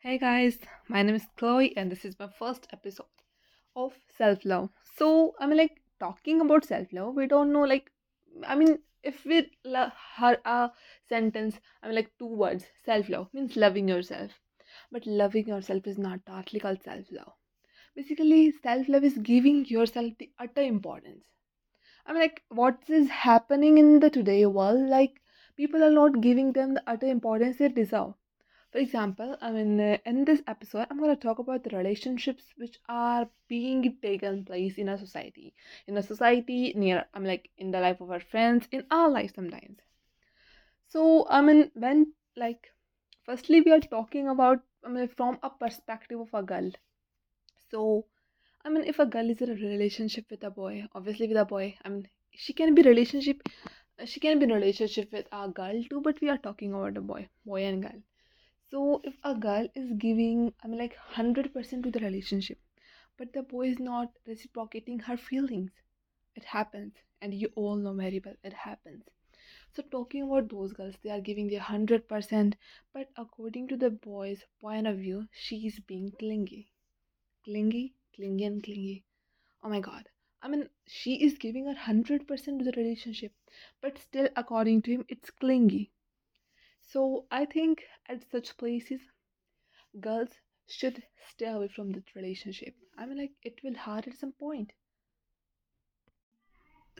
Hey guys, my name is Chloe, and this is my first episode of self love. So, I mean, like, talking about self love, we don't know, like, I mean, if we lo- her a sentence, I mean, like, two words self love means loving yourself. But loving yourself is not totally called self love. Basically, self love is giving yourself the utter importance. I mean, like, what is happening in the today world, like, people are not giving them the utter importance they deserve for example, I mean, uh, in this episode, I'm going to talk about the relationships which are being taken place in a society, in a society near, I'm like, in the life of our friends, in our life sometimes. So, I mean, when, like, firstly, we are talking about, I mean, from a perspective of a girl. So, I mean, if a girl is in a relationship with a boy, obviously with a boy, I mean, she can be relationship, she can be in relationship with a girl too, but we are talking about a boy, boy and girl. So if a girl is giving, I mean, like 100% to the relationship, but the boy is not reciprocating her feelings, it happens. And you all know very well it happens. So talking about those girls, they are giving their 100%, but according to the boy's point of view, she is being clingy. Clingy, clingy, and clingy. Oh my god. I mean, she is giving her 100% to the relationship, but still, according to him, it's clingy. So I think at such places, girls should stay away from that relationship. I mean, like, it will hurt at some point.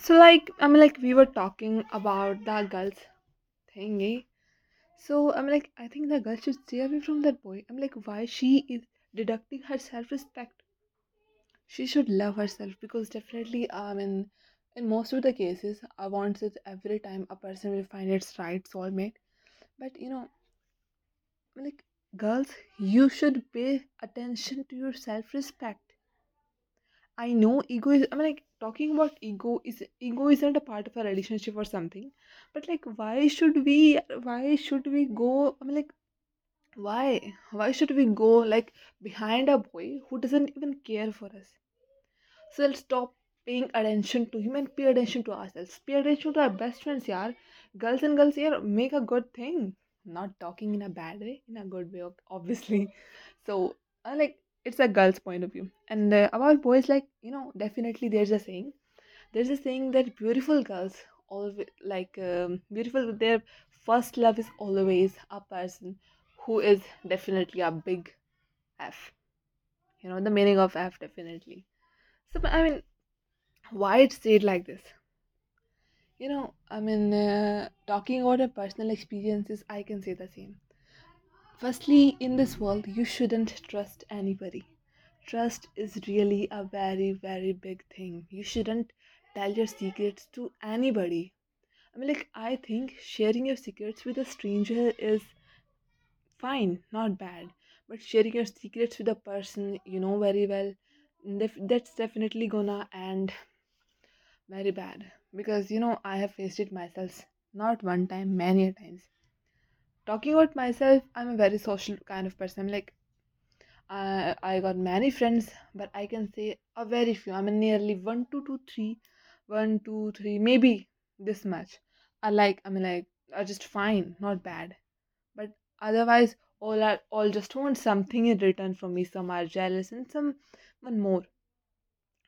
So, like, I mean, like, we were talking about the girls thingy. Eh? So, I mean, like, I think the girl should stay away from that boy. I'm like, why she is deducting her self respect? She should love herself because definitely, I mean, in most of the cases, I want it every time a person will find its right soulmate. But you know, like girls you should pay attention to your self-respect. I know ego is i mean like talking about ego is ego isn't a part of a relationship or something. But like why should we why should we go i mean like why why should we go like behind a boy who doesn't even care for us? So let's stop paying attention to him and pay attention to ourselves? Pay attention to our best friends yaar. Girls and girls here make a good thing. Not talking in a bad way in a good way ob- obviously. So i like it's a girl's point of view. And uh, about boys like you know definitely there's a saying there's a saying that beautiful girls always like um, beautiful their first love is always a person who is definitely a big f. You know the meaning of f definitely. So i mean why it's said like this you know i mean uh, talking about my personal experiences i can say the same Firstly, in this world, you shouldn't trust anybody. Trust is really a very, very big thing. You shouldn't tell your secrets to anybody. I mean, like, I think sharing your secrets with a stranger is fine, not bad. But sharing your secrets with a person you know very well, that's definitely gonna end very bad. Because, you know, I have faced it myself. Not one time, many times. Talking about myself, I'm a very social kind of person. I'm like, I, I got many friends, but I can say a very few. I mean, nearly one, two, two, three, one, two, three, maybe this much. I like, I mean, like, are just fine, not bad. But otherwise, all are all just want something in return from me. Some are jealous, and some one more.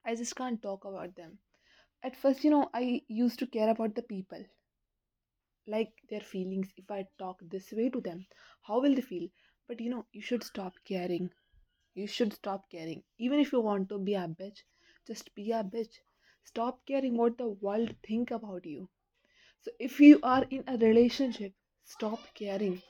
I just can't talk about them. At first, you know, I used to care about the people, like their feelings. If I talk this way to them, how will they feel? But you know, you should stop caring You should stop caring. Even if you want to be a bitch, just be a bitch. Stop caring what the world think about you. So if you are in a relationship, stop caring.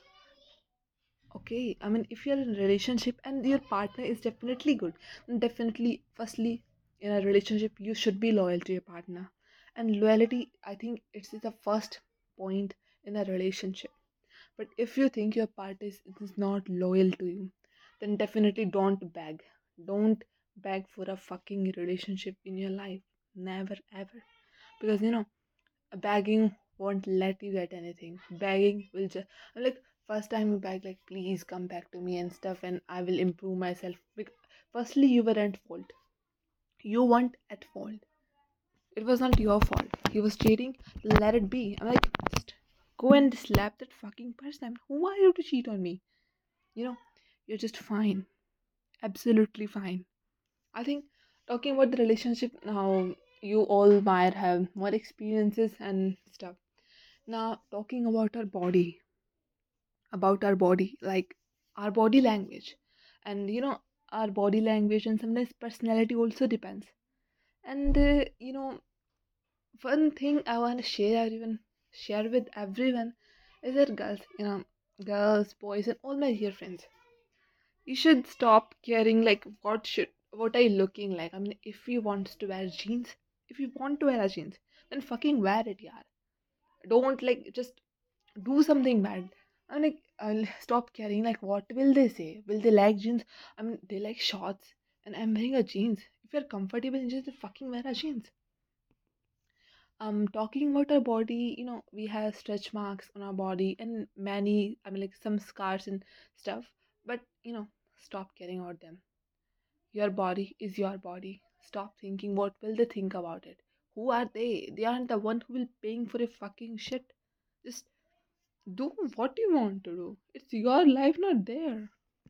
Okay, I mean if you're in a relationship and your partner is definitely good, definitely firstly in a relationship you should be loyal to your partner. And loyalty, I think it's the first point in a relationship. But if you think your partner is, not loyal to you, then definitely don't beg. Don't beg for a fucking relationship in your life. Never ever. Because you know, begging won't let you get anything. Begging will just like first time you beg like please come back to me and stuff and I will improve myself. Firstly you were at fault. You weren't at fault. It was not your fault. He was cheating, let it be. I'm like just go and slap that fucking person. Who are you to cheat on me? You know, you're just fine. Absolutely fine. I think talking about the relationship now, you all might have more experiences and stuff. Now, talking about our body, about our body, like our body language, and you know, our body language and sometimes personality also depends. And uh, you know, one thing I want to share, even share with everyone, is that girls, you know, girls, boys, and all my dear friends, you should stop caring like what should what are you looking like. I mean, if you want to wear jeans, if you want to wear jeans, then fucking wear it, yeah. Don't like just do something bad. I'm like, I'll stop caring. Like, what will they say? Will they like jeans? I mean, they like shorts, and I'm wearing a jeans. If you're comfortable in jeans, then fucking wear a jeans. Um, talking about our body, you know, we have stretch marks on our body and many, I mean, like some scars and stuff. But you know, stop caring about them. Your body is your body. Stop thinking what will they think about it. Who are they? They aren't the one who will paying for a fucking shit. Just do what you want to do. It's your life, not there.